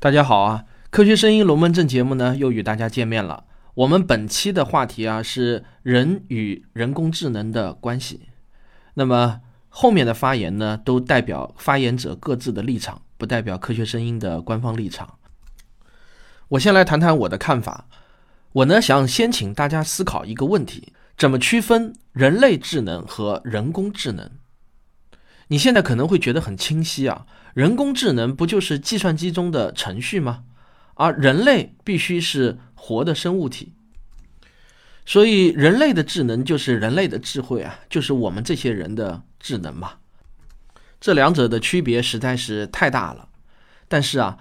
大家好啊！科学声音龙门阵节目呢又与大家见面了。我们本期的话题啊是人与人工智能的关系。那么后面的发言呢都代表发言者各自的立场，不代表科学声音的官方立场。我先来谈谈我的看法。我呢想先请大家思考一个问题：怎么区分人类智能和人工智能？你现在可能会觉得很清晰啊，人工智能不就是计算机中的程序吗？而人类必须是活的生物体，所以人类的智能就是人类的智慧啊，就是我们这些人的智能嘛。这两者的区别实在是太大了。但是啊，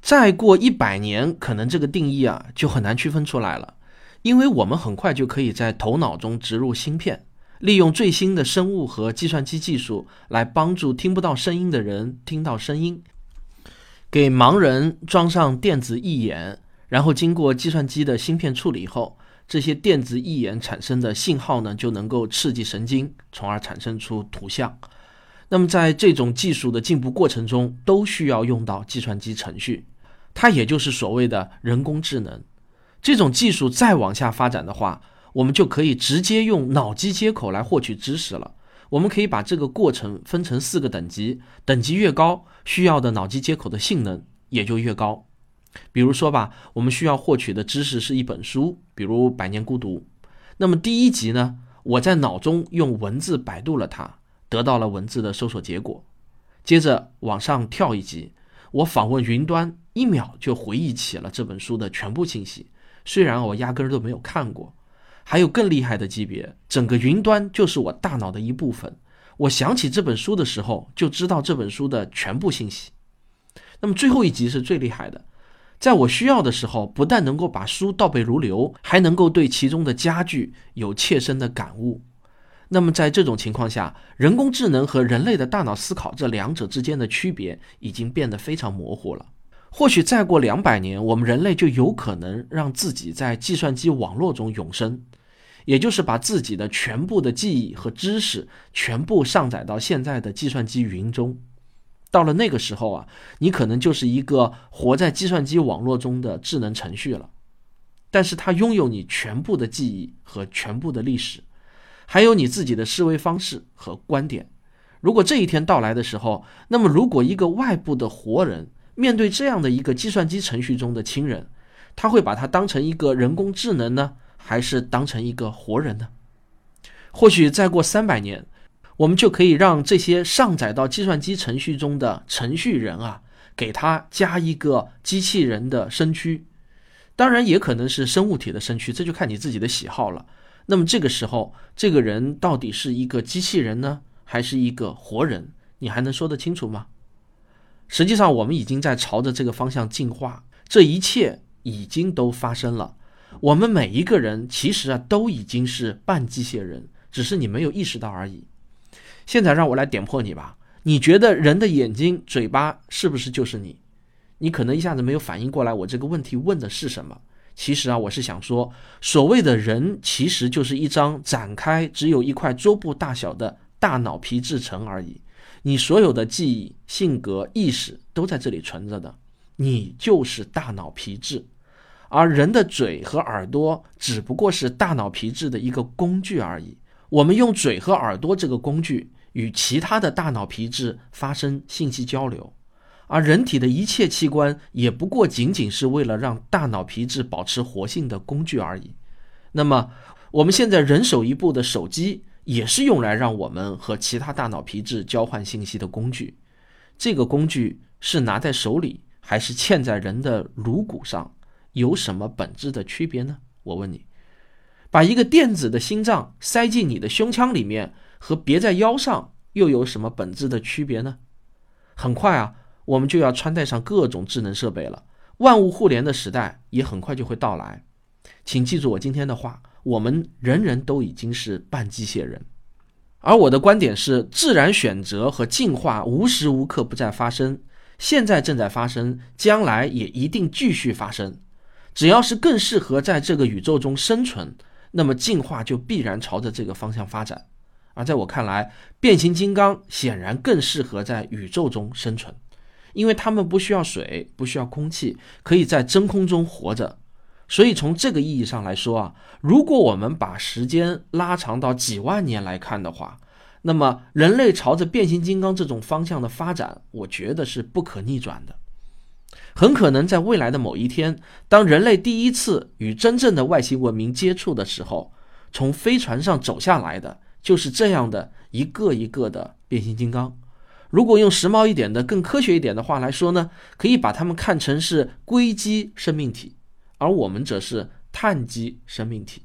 再过一百年，可能这个定义啊就很难区分出来了，因为我们很快就可以在头脑中植入芯片。利用最新的生物和计算机技术来帮助听不到声音的人听到声音，给盲人装上电子义眼，然后经过计算机的芯片处理后，这些电子义眼产生的信号呢就能够刺激神经，从而产生出图像。那么在这种技术的进步过程中，都需要用到计算机程序，它也就是所谓的人工智能。这种技术再往下发展的话，我们就可以直接用脑机接口来获取知识了。我们可以把这个过程分成四个等级，等级越高，需要的脑机接口的性能也就越高。比如说吧，我们需要获取的知识是一本书，比如《百年孤独》。那么第一级呢，我在脑中用文字百度了它，得到了文字的搜索结果。接着往上跳一级，我访问云端，一秒就回忆起了这本书的全部信息，虽然我压根儿都没有看过。还有更厉害的级别，整个云端就是我大脑的一部分。我想起这本书的时候，就知道这本书的全部信息。那么最后一集是最厉害的，在我需要的时候，不但能够把书倒背如流，还能够对其中的家具有切身的感悟。那么在这种情况下，人工智能和人类的大脑思考这两者之间的区别已经变得非常模糊了。或许再过两百年，我们人类就有可能让自己在计算机网络中永生。也就是把自己的全部的记忆和知识全部上载到现在的计算机云中，到了那个时候啊，你可能就是一个活在计算机网络中的智能程序了。但是它拥有你全部的记忆和全部的历史，还有你自己的思维方式和观点。如果这一天到来的时候，那么如果一个外部的活人面对这样的一个计算机程序中的亲人，他会把它当成一个人工智能呢？还是当成一个活人呢？或许再过三百年，我们就可以让这些上载到计算机程序中的程序人啊，给他加一个机器人的身躯，当然也可能是生物体的身躯，这就看你自己的喜好了。那么这个时候，这个人到底是一个机器人呢，还是一个活人？你还能说得清楚吗？实际上，我们已经在朝着这个方向进化，这一切已经都发生了。我们每一个人其实啊都已经是半机械人，只是你没有意识到而已。现在让我来点破你吧，你觉得人的眼睛、嘴巴是不是就是你？你可能一下子没有反应过来，我这个问题问的是什么？其实啊，我是想说，所谓的人其实就是一张展开只有一块桌布大小的大脑皮质层而已。你所有的记忆、性格、意识都在这里存着的，你就是大脑皮质。而人的嘴和耳朵只不过是大脑皮质的一个工具而已。我们用嘴和耳朵这个工具与其他的大脑皮质发生信息交流，而人体的一切器官也不过仅仅是为了让大脑皮质保持活性的工具而已。那么，我们现在人手一部的手机也是用来让我们和其他大脑皮质交换信息的工具。这个工具是拿在手里，还是嵌在人的颅骨上？有什么本质的区别呢？我问你，把一个电子的心脏塞进你的胸腔里面，和别在腰上又有什么本质的区别呢？很快啊，我们就要穿戴上各种智能设备了，万物互联的时代也很快就会到来。请记住我今天的话，我们人人都已经是半机械人，而我的观点是，自然选择和进化无时无刻不在发生，现在正在发生，将来也一定继续发生。只要是更适合在这个宇宙中生存，那么进化就必然朝着这个方向发展。而在我看来，变形金刚显然更适合在宇宙中生存，因为它们不需要水，不需要空气，可以在真空中活着。所以从这个意义上来说啊，如果我们把时间拉长到几万年来看的话，那么人类朝着变形金刚这种方向的发展，我觉得是不可逆转的。很可能在未来的某一天，当人类第一次与真正的外星文明接触的时候，从飞船上走下来的就是这样的一个一个的变形金刚。如果用时髦一点的、更科学一点的话来说呢，可以把它们看成是硅基生命体。而我们则是碳基生命体，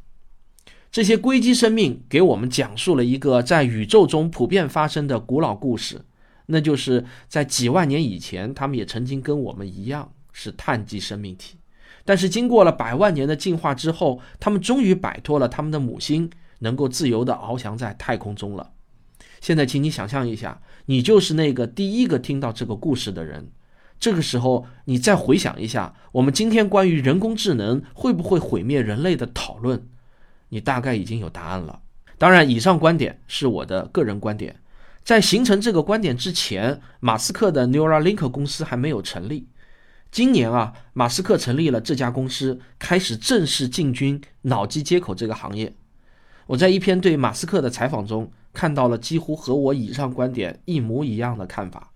这些硅基生命给我们讲述了一个在宇宙中普遍发生的古老故事，那就是在几万年以前，他们也曾经跟我们一样是碳基生命体，但是经过了百万年的进化之后，他们终于摆脱了他们的母星，能够自由地翱翔在太空中了。现在，请你想象一下，你就是那个第一个听到这个故事的人。这个时候，你再回想一下，我们今天关于人工智能会不会毁灭人类的讨论，你大概已经有答案了。当然，以上观点是我的个人观点。在形成这个观点之前，马斯克的 Neuralink 公司还没有成立。今年啊，马斯克成立了这家公司，开始正式进军脑机接口这个行业。我在一篇对马斯克的采访中看到了几乎和我以上观点一模一样的看法。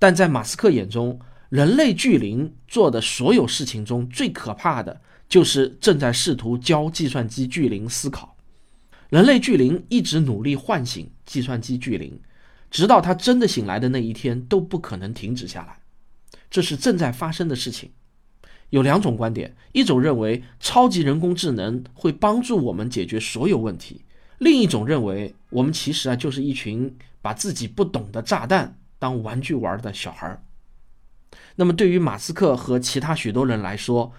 但在马斯克眼中，人类巨灵做的所有事情中最可怕的就是正在试图教计算机巨灵思考。人类巨灵一直努力唤醒计算机巨灵，直到他真的醒来的那一天都不可能停止下来。这是正在发生的事情。有两种观点：一种认为超级人工智能会帮助我们解决所有问题；另一种认为我们其实啊就是一群把自己不懂的炸弹。当玩具玩的小孩，那么对于马斯克和其他许多人来说，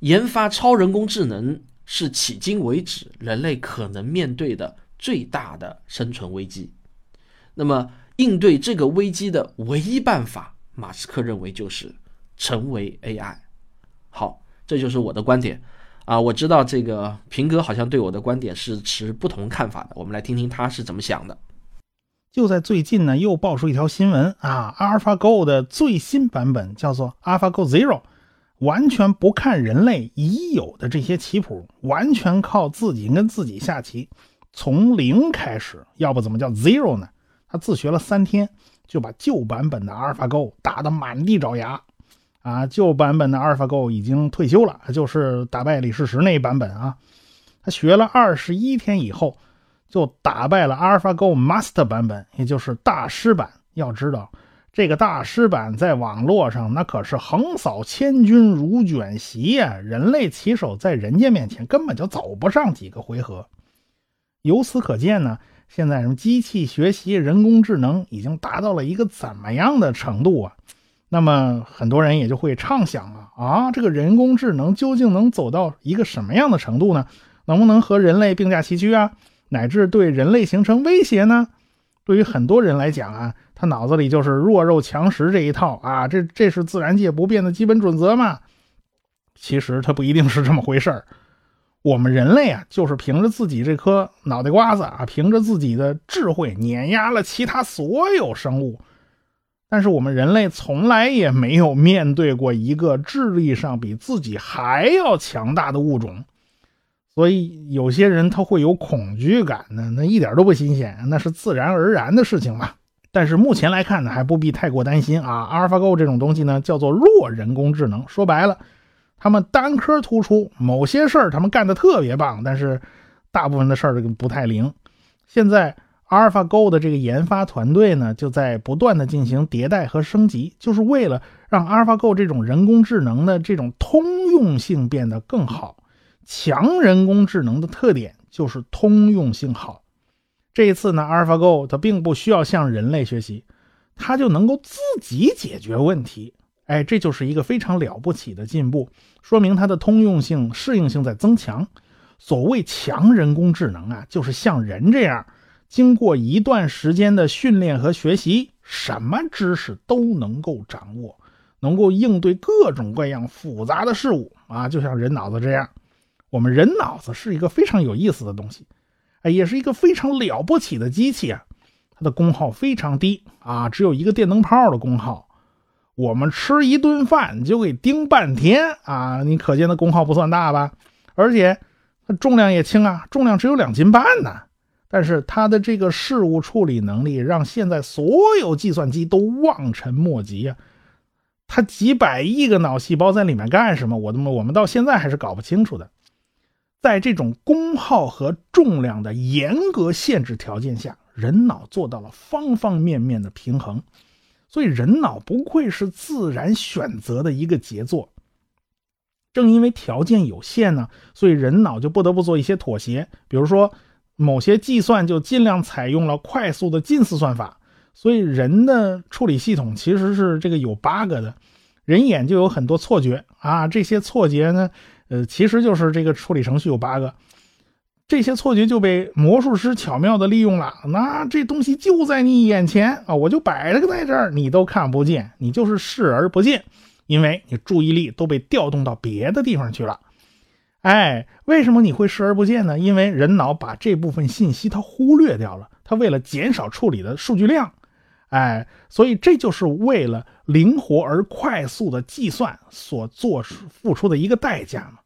研发超人工智能是迄今为止人类可能面对的最大的生存危机。那么应对这个危机的唯一办法，马斯克认为就是成为 AI。好，这就是我的观点啊！我知道这个平哥好像对我的观点是持不同看法的，我们来听听他是怎么想的。就在最近呢，又爆出一条新闻啊，AlphaGo 的最新版本叫做 AlphaGo Zero，完全不看人类已有的这些棋谱，完全靠自己跟自己下棋，从零开始。要不怎么叫 Zero 呢？他自学了三天，就把旧版本的阿尔法狗打得满地找牙。啊，旧版本的阿尔法狗已经退休了，就是打败李世石那一版本啊。他学了二十一天以后。就打败了阿尔法狗 Master 版本，也就是大师版。要知道，这个大师版在网络上那可是横扫千军如卷席呀！人类棋手在人家面前根本就走不上几个回合。由此可见呢，现在什么机器学习、人工智能已经达到了一个怎么样的程度啊？那么很多人也就会畅想了啊，这个人工智能究竟能走到一个什么样的程度呢？能不能和人类并驾齐驱啊？乃至对人类形成威胁呢？对于很多人来讲啊，他脑子里就是弱肉强食这一套啊，这这是自然界不变的基本准则嘛。其实它不一定是这么回事儿。我们人类啊，就是凭着自己这颗脑袋瓜子啊，凭着自己的智慧碾压了其他所有生物。但是我们人类从来也没有面对过一个智力上比自己还要强大的物种。所以有些人他会有恐惧感呢，那一点都不新鲜，那是自然而然的事情嘛。但是目前来看呢，还不必太过担心啊。AlphaGo 这种东西呢，叫做弱人工智能，说白了，他们单科突出，某些事儿他们干的特别棒，但是大部分的事儿不太灵。现在 AlphaGo 的这个研发团队呢，就在不断的进行迭代和升级，就是为了让 AlphaGo 这种人工智能的这种通用性变得更好。强人工智能的特点就是通用性好。这一次呢，AlphaGo 它并不需要向人类学习，它就能够自己解决问题。哎，这就是一个非常了不起的进步，说明它的通用性、适应性在增强。所谓强人工智能啊，就是像人这样，经过一段时间的训练和学习，什么知识都能够掌握，能够应对各种各样复杂的事物啊，就像人脑子这样。我们人脑子是一个非常有意思的东西，哎，也是一个非常了不起的机器啊。它的功耗非常低啊，只有一个电灯泡的功耗。我们吃一顿饭就给盯半天啊！你可见的功耗不算大吧？而且它重量也轻啊，重量只有两斤半呢。但是它的这个事物处理能力，让现在所有计算机都望尘莫及呀。它几百亿个脑细胞在里面干什么？我他妈我们到现在还是搞不清楚的。在这种功耗和重量的严格限制条件下，人脑做到了方方面面的平衡。所以，人脑不愧是自然选择的一个杰作。正因为条件有限呢，所以人脑就不得不做一些妥协。比如说，某些计算就尽量采用了快速的近似算法。所以，人的处理系统其实是这个有 bug 的，人眼就有很多错觉啊。这些错觉呢，呃，其实就是这个处理程序有 bug。这些错觉就被魔术师巧妙地利用了。那这东西就在你眼前啊，我就摆了个在这儿，你都看不见，你就是视而不见，因为你注意力都被调动到别的地方去了。哎，为什么你会视而不见呢？因为人脑把这部分信息它忽略掉了，它为了减少处理的数据量，哎，所以这就是为了灵活而快速的计算所做付出的一个代价嘛。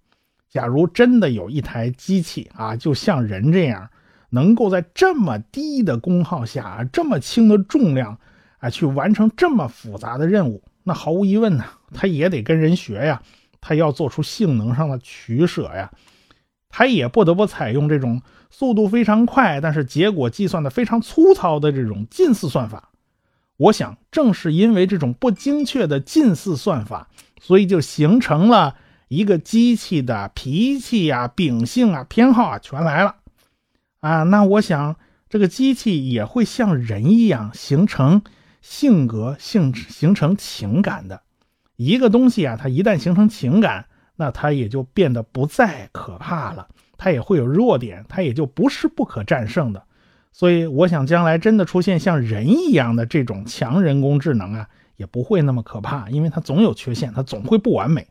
假如真的有一台机器啊，就像人这样，能够在这么低的功耗下，这么轻的重量啊，去完成这么复杂的任务，那毫无疑问呢，它也得跟人学呀，它要做出性能上的取舍呀，它也不得不采用这种速度非常快，但是结果计算的非常粗糙的这种近似算法。我想，正是因为这种不精确的近似算法，所以就形成了。一个机器的脾气呀、秉性啊、偏好啊，全来了啊！那我想，这个机器也会像人一样形成性格、性形成情感的。一个东西啊，它一旦形成情感，那它也就变得不再可怕了。它也会有弱点，它也就不是不可战胜的。所以，我想将来真的出现像人一样的这种强人工智能啊，也不会那么可怕，因为它总有缺陷，它总会不完美。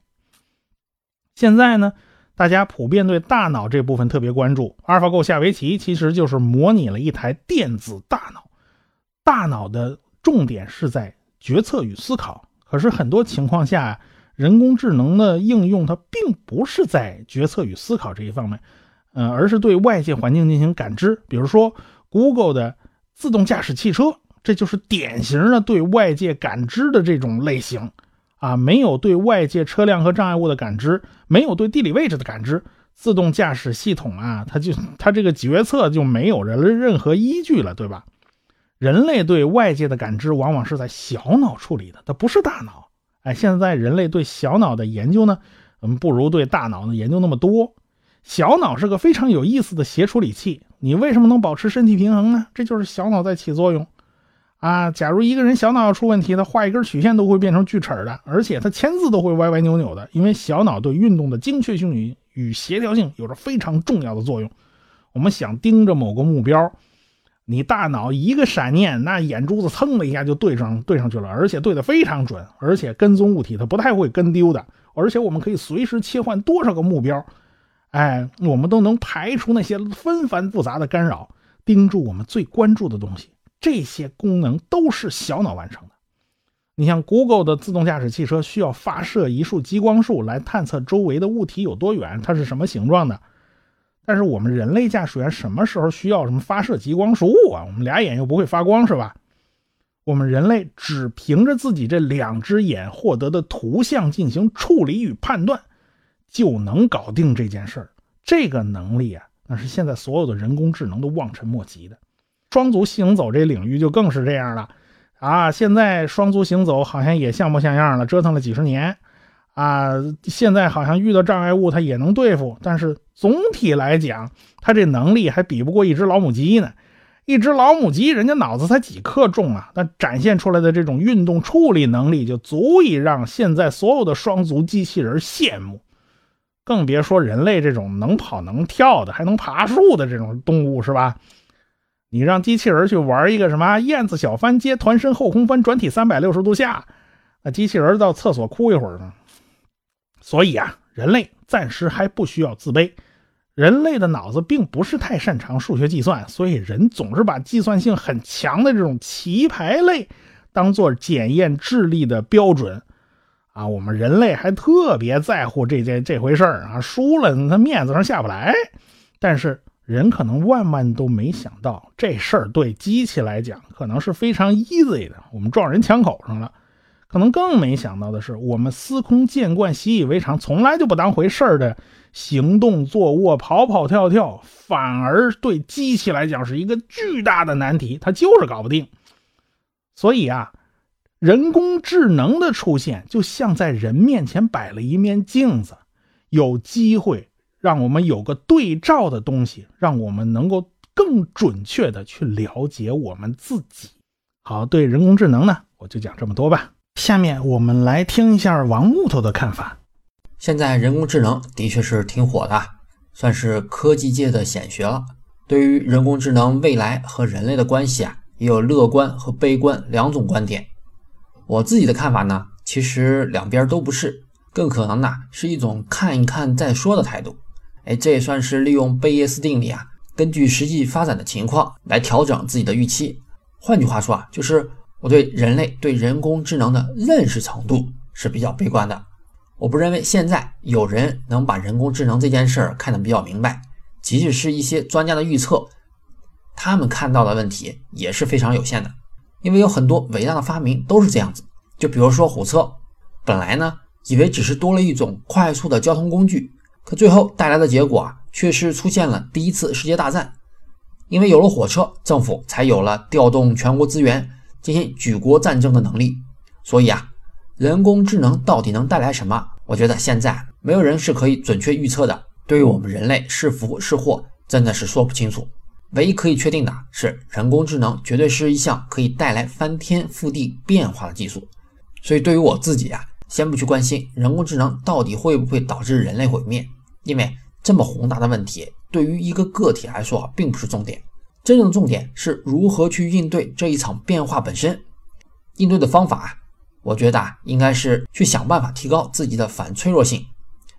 现在呢，大家普遍对大脑这部分特别关注。AlphaGo 下围棋其实就是模拟了一台电子大脑，大脑的重点是在决策与思考。可是很多情况下，人工智能的应用它并不是在决策与思考这一方面，呃，而是对外界环境进行感知。比如说，Google 的自动驾驶汽车，这就是典型的对外界感知的这种类型。啊，没有对外界车辆和障碍物的感知，没有对地理位置的感知，自动驾驶系统啊，它就它这个决策就没有人任何依据了，对吧？人类对外界的感知往往是在小脑处理的，它不是大脑。哎，现在人类对小脑的研究呢，嗯，不如对大脑的研究那么多。小脑是个非常有意思的协处理器，你为什么能保持身体平衡呢？这就是小脑在起作用。啊，假如一个人小脑要出问题，他画一根曲线都会变成锯齿的，而且他签字都会歪歪扭扭的，因为小脑对运动的精确性与与协调性有着非常重要的作用。我们想盯着某个目标，你大脑一个闪念，那眼珠子蹭的一下就对上对上去了，而且对的非常准，而且跟踪物体它不太会跟丢的，而且我们可以随时切换多少个目标，哎，我们都能排除那些纷繁复杂的干扰，盯住我们最关注的东西。这些功能都是小脑完成的。你像 Google 的自动驾驶汽车需要发射一束激光束来探测周围的物体有多远，它是什么形状的。但是我们人类驾驶员什么时候需要什么发射激光束啊？我们俩眼又不会发光是吧？我们人类只凭着自己这两只眼获得的图像进行处理与判断，就能搞定这件事儿。这个能力啊，那是现在所有的人工智能都望尘莫及的。双足行走这领域就更是这样了，啊，现在双足行走好像也像模像样了，折腾了几十年，啊，现在好像遇到障碍物它也能对付，但是总体来讲，它这能力还比不过一只老母鸡呢。一只老母鸡，人家脑子才几克重啊，但展现出来的这种运动处理能力就足以让现在所有的双足机器人羡慕，更别说人类这种能跑能跳的，还能爬树的这种动物，是吧？你让机器人去玩一个什么燕子小翻接团身后空翻转体三百六十度下，那机器人到厕所哭一会儿呢。所以啊，人类暂时还不需要自卑。人类的脑子并不是太擅长数学计算，所以人总是把计算性很强的这种棋牌类当做检验智力的标准啊。我们人类还特别在乎这件这回事儿啊，输了他面子上下不来。但是人可能万万都没想到，这事儿对机器来讲可能是非常 easy 的，我们撞人枪口上了。可能更没想到的是，我们司空见惯、习以为常、从来就不当回事儿的行动、坐卧、跑跑跳跳，反而对机器来讲是一个巨大的难题，它就是搞不定。所以啊，人工智能的出现就像在人面前摆了一面镜子，有机会让我们有个对照的东西，让我们能够更准确的去了解我们自己。好，对人工智能呢，我就讲这么多吧。下面我们来听一下王木头的看法。现在人工智能的确是挺火的，算是科技界的显学了。对于人工智能未来和人类的关系啊，也有乐观和悲观两种观点。我自己的看法呢，其实两边都不是，更可能呢是一种看一看再说的态度。哎，这也算是利用贝叶斯定理啊，根据实际发展的情况来调整自己的预期。换句话说啊，就是。我对人类对人工智能的认识程度是比较悲观的。我不认为现在有人能把人工智能这件事儿看得比较明白。即使是一些专家的预测，他们看到的问题也是非常有限的。因为有很多伟大的发明都是这样子。就比如说火车，本来呢以为只是多了一种快速的交通工具，可最后带来的结果啊，却是出现了第一次世界大战。因为有了火车，政府才有了调动全国资源。进行举国战争的能力，所以啊，人工智能到底能带来什么？我觉得现在没有人是可以准确预测的。对于我们人类是福是祸，真的是说不清楚。唯一可以确定的是，人工智能绝对是一项可以带来翻天覆地变化的技术。所以对于我自己啊，先不去关心人工智能到底会不会导致人类毁灭，因为这么宏大的问题，对于一个个体来说并不是重点。真正的重点是如何去应对这一场变化本身。应对的方法，我觉得啊，应该是去想办法提高自己的反脆弱性。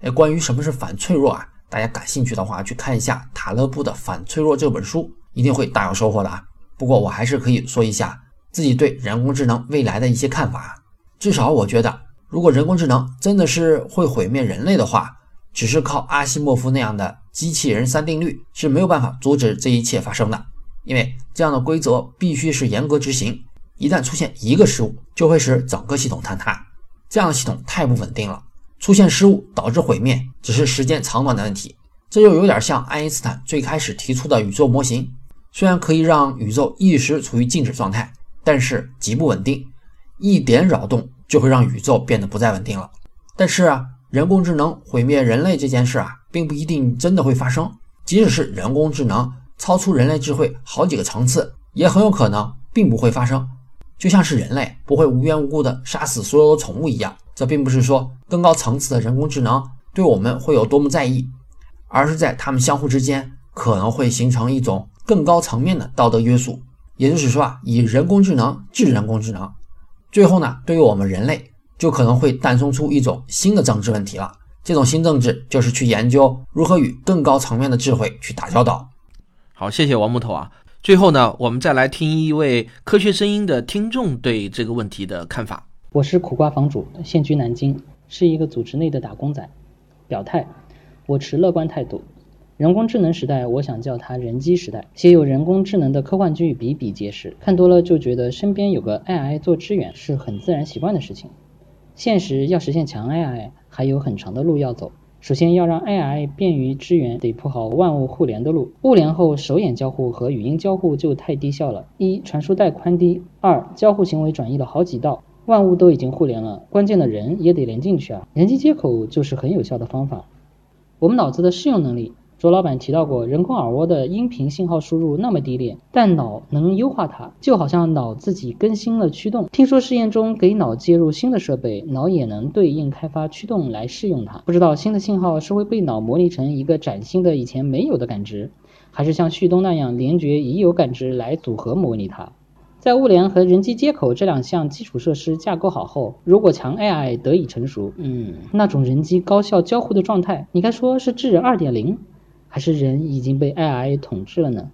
哎，关于什么是反脆弱啊，大家感兴趣的话，去看一下塔勒布的《反脆弱》这本书，一定会大有收获的啊。不过我还是可以说一下自己对人工智能未来的一些看法。至少我觉得，如果人工智能真的是会毁灭人类的话，只是靠阿西莫夫那样的机器人三定律是没有办法阻止这一切发生的。因为这样的规则必须是严格执行，一旦出现一个失误，就会使整个系统坍塌。这样的系统太不稳定了，出现失误导致毁灭只是时间长短的问题。这就有点像爱因斯坦最开始提出的宇宙模型，虽然可以让宇宙一时处于静止状态，但是极不稳定，一点扰动就会让宇宙变得不再稳定了。但是啊，人工智能毁灭人类这件事啊，并不一定真的会发生，即使是人工智能。超出人类智慧好几个层次，也很有可能并不会发生。就像是人类不会无缘无故的杀死所有的宠物一样，这并不是说更高层次的人工智能对我们会有多么在意，而是在他们相互之间可能会形成一种更高层面的道德约束。也就是说啊，以人工智能治人工智能，最后呢，对于我们人类就可能会诞生出一种新的政治问题了。这种新政治就是去研究如何与更高层面的智慧去打交道。好，谢谢王木头啊。最后呢，我们再来听一位科学声音的听众对这个问题的看法。我是苦瓜房主，现居南京，是一个组织内的打工仔。表态，我持乐观态度。人工智能时代，我想叫它人机时代。写有人工智能的科幻剧比比皆是，看多了就觉得身边有个 AI 做支援是很自然习惯的事情。现实要实现强 AI，还有很长的路要走。首先要让 AI 便于支援，得铺好万物互联的路。物联后，手眼交互和语音交互就太低效了。一、传输带宽低；二、交互行为转移了好几道。万物都已经互联了，关键的人也得连进去啊！人机接口就是很有效的方法。我们脑子的适用能力。卓老板提到过，人工耳蜗的音频信号输入那么低劣，但脑能优化它，就好像脑自己更新了驱动。听说试验中给脑接入新的设备，脑也能对应开发驱动来适用它。不知道新的信号是会被脑模拟成一个崭新的以前没有的感知，还是像旭东那样连觉已有感知来组合模拟它？在物联和人机接口这两项基础设施架构好后，如果强 AI 得以成熟，嗯，那种人机高效交互的状态，你该说是智人二点零？还是人已经被 AI 统治了呢？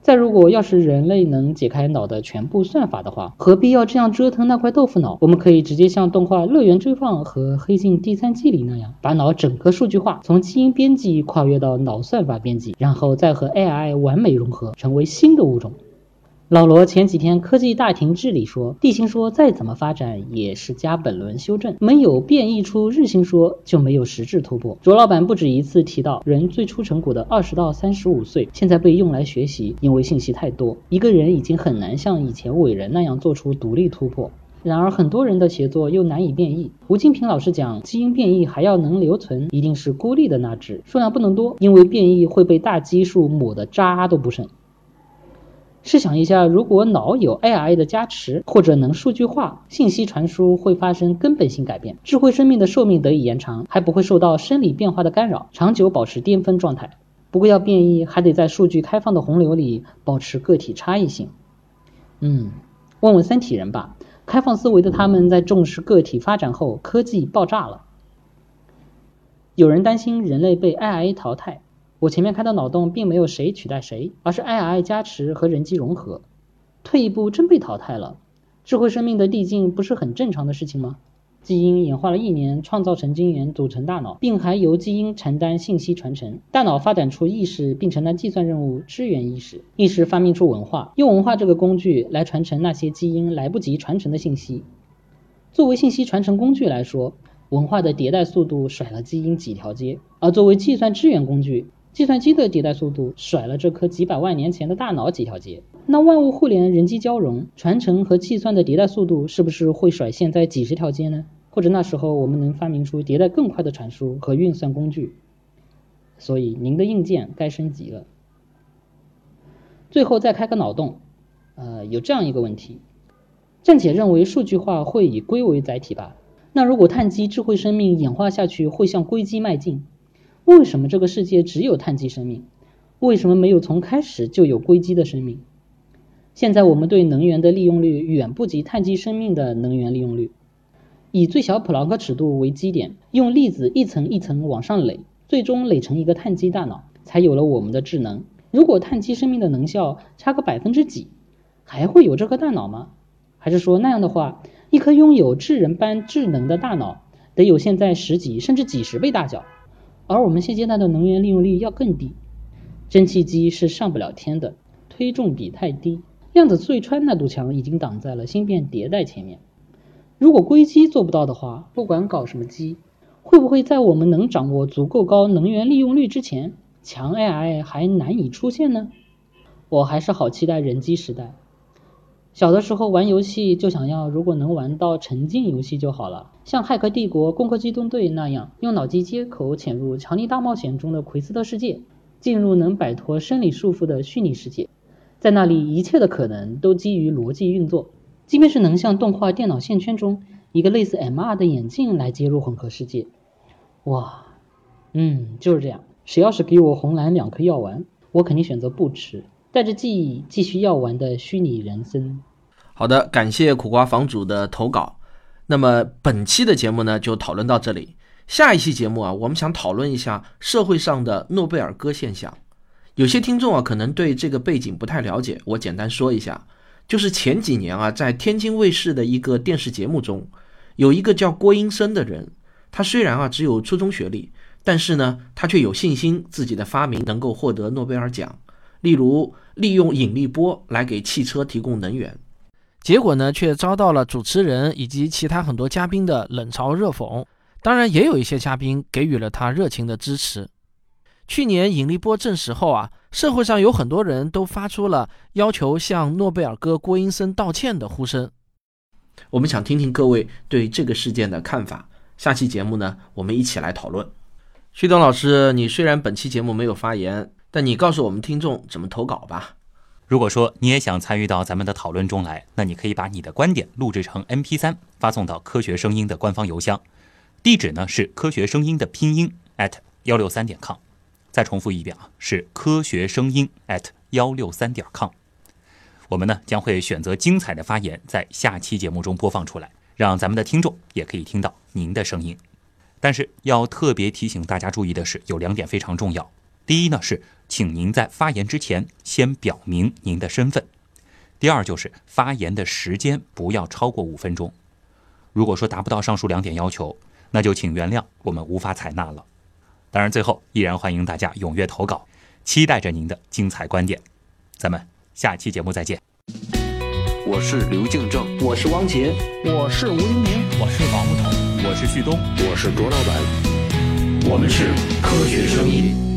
再如果要是人类能解开脑的全部算法的话，何必要这样折腾那块豆腐脑？我们可以直接像动画《乐园追放》和《黑镜第三季》里那样，把脑整个数据化，从基因编辑跨越到脑算法编辑，然后再和 AI 完美融合，成为新的物种。老罗前几天科技大庭治里说，地心说再怎么发展也是加本轮修正，没有变异出日心说就没有实质突破。卓老板不止一次提到，人最初成果的二十到三十五岁，现在被用来学习，因为信息太多，一个人已经很难像以前伟人那样做出独立突破。然而很多人的协作又难以变异。吴金平老师讲，基因变异还要能留存，一定是孤立的那只，数量不能多，因为变异会被大基数抹得渣都不剩。试想一下，如果脑有 AI 的加持，或者能数据化，信息传输会发生根本性改变，智慧生命的寿命得以延长，还不会受到生理变化的干扰，长久保持巅峰状态。不过要变异，还得在数据开放的洪流里保持个体差异性。嗯，问问三体人吧，开放思维的他们在重视个体发展后，科技爆炸了。有人担心人类被 AI 淘汰。我前面开的脑洞并没有谁取代谁，而是 AI 加持和人机融合。退一步，真被淘汰了。智慧生命的递进不是很正常的事情吗？基因演化了一年，创造神经元，组成大脑，并还由基因承担信息传承。大脑发展出意识，并承担计算任务，支援意识。意识发明出文化，用文化这个工具来传承那些基因来不及传承的信息。作为信息传承工具来说，文化的迭代速度甩了基因几条街，而作为计算支援工具。计算机的迭代速度甩了这颗几百万年前的大脑几条街，那万物互联、人机交融、传承和计算的迭代速度是不是会甩现在几十条街呢？或者那时候我们能发明出迭代更快的传输和运算工具？所以您的硬件该升级了。最后再开个脑洞，呃，有这样一个问题：暂且认为数据化会以硅为载体吧？那如果碳基智慧生命演化下去，会向硅基迈进？为什么这个世界只有碳基生命？为什么没有从开始就有硅基的生命？现在我们对能源的利用率远不及碳基生命的能源利用率。以最小普朗克尺度为基点，用粒子一层一层往上垒，最终垒成一个碳基大脑，才有了我们的智能。如果碳基生命的能效差个百分之几，还会有这颗大脑吗？还是说那样的话，一颗拥有智人般智能的大脑，得有现在十几甚至几十倍大小？而我们现阶段的能源利用率要更低，蒸汽机是上不了天的，推重比太低，量子隧穿那堵墙已经挡在了芯片迭代前面。如果硅基做不到的话，不管搞什么机，会不会在我们能掌握足够高能源利用率之前，强 AI 还难以出现呢？我还是好期待人机时代。小的时候玩游戏就想要，如果能玩到沉浸游戏就好了，像《骇客帝国》《攻壳机动队》那样，用脑机接口潜入《强力大冒险》中的奎斯特世界，进入能摆脱生理束缚的虚拟世界，在那里一切的可能都基于逻辑运作，即便是能像动画《电脑线圈》中一个类似 MR 的眼镜来接入混合世界，哇，嗯，就是这样。谁要是给我红蓝两颗药丸，我肯定选择不吃，带着记忆继续药丸的虚拟人生。好的，感谢苦瓜房主的投稿。那么本期的节目呢，就讨论到这里。下一期节目啊，我们想讨论一下社会上的诺贝尔歌现象。有些听众啊，可能对这个背景不太了解，我简单说一下。就是前几年啊，在天津卫视的一个电视节目中，有一个叫郭英生的人，他虽然啊只有初中学历，但是呢，他却有信心自己的发明能够获得诺贝尔奖。例如，利用引力波来给汽车提供能源。结果呢，却遭到了主持人以及其他很多嘉宾的冷嘲热讽。当然，也有一些嘉宾给予了他热情的支持。去年引力波证实后啊，社会上有很多人都发出了要求向诺贝尔哥郭英森道歉的呼声。我们想听听各位对这个事件的看法。下期节目呢，我们一起来讨论。旭东老师，你虽然本期节目没有发言，但你告诉我们听众怎么投稿吧。如果说你也想参与到咱们的讨论中来，那你可以把你的观点录制成 MP3，发送到科学声音的官方邮箱，地址呢是科学声音的拼音 at 幺六三点 com。再重复一遍啊，是科学声音 at 幺六三点 com。我们呢将会选择精彩的发言，在下期节目中播放出来，让咱们的听众也可以听到您的声音。但是要特别提醒大家注意的是，有两点非常重要。第一呢是请您在发言之前先表明您的身份。第二就是发言的时间不要超过五分钟。如果说达不到上述两点要求，那就请原谅我们无法采纳了。当然，最后依然欢迎大家踊跃投稿，期待着您的精彩观点。咱们下期节目再见。我是刘敬正，我是汪杰，我是吴黎明，我是王木头，我是旭东，我是卓老板，我们是科学声音。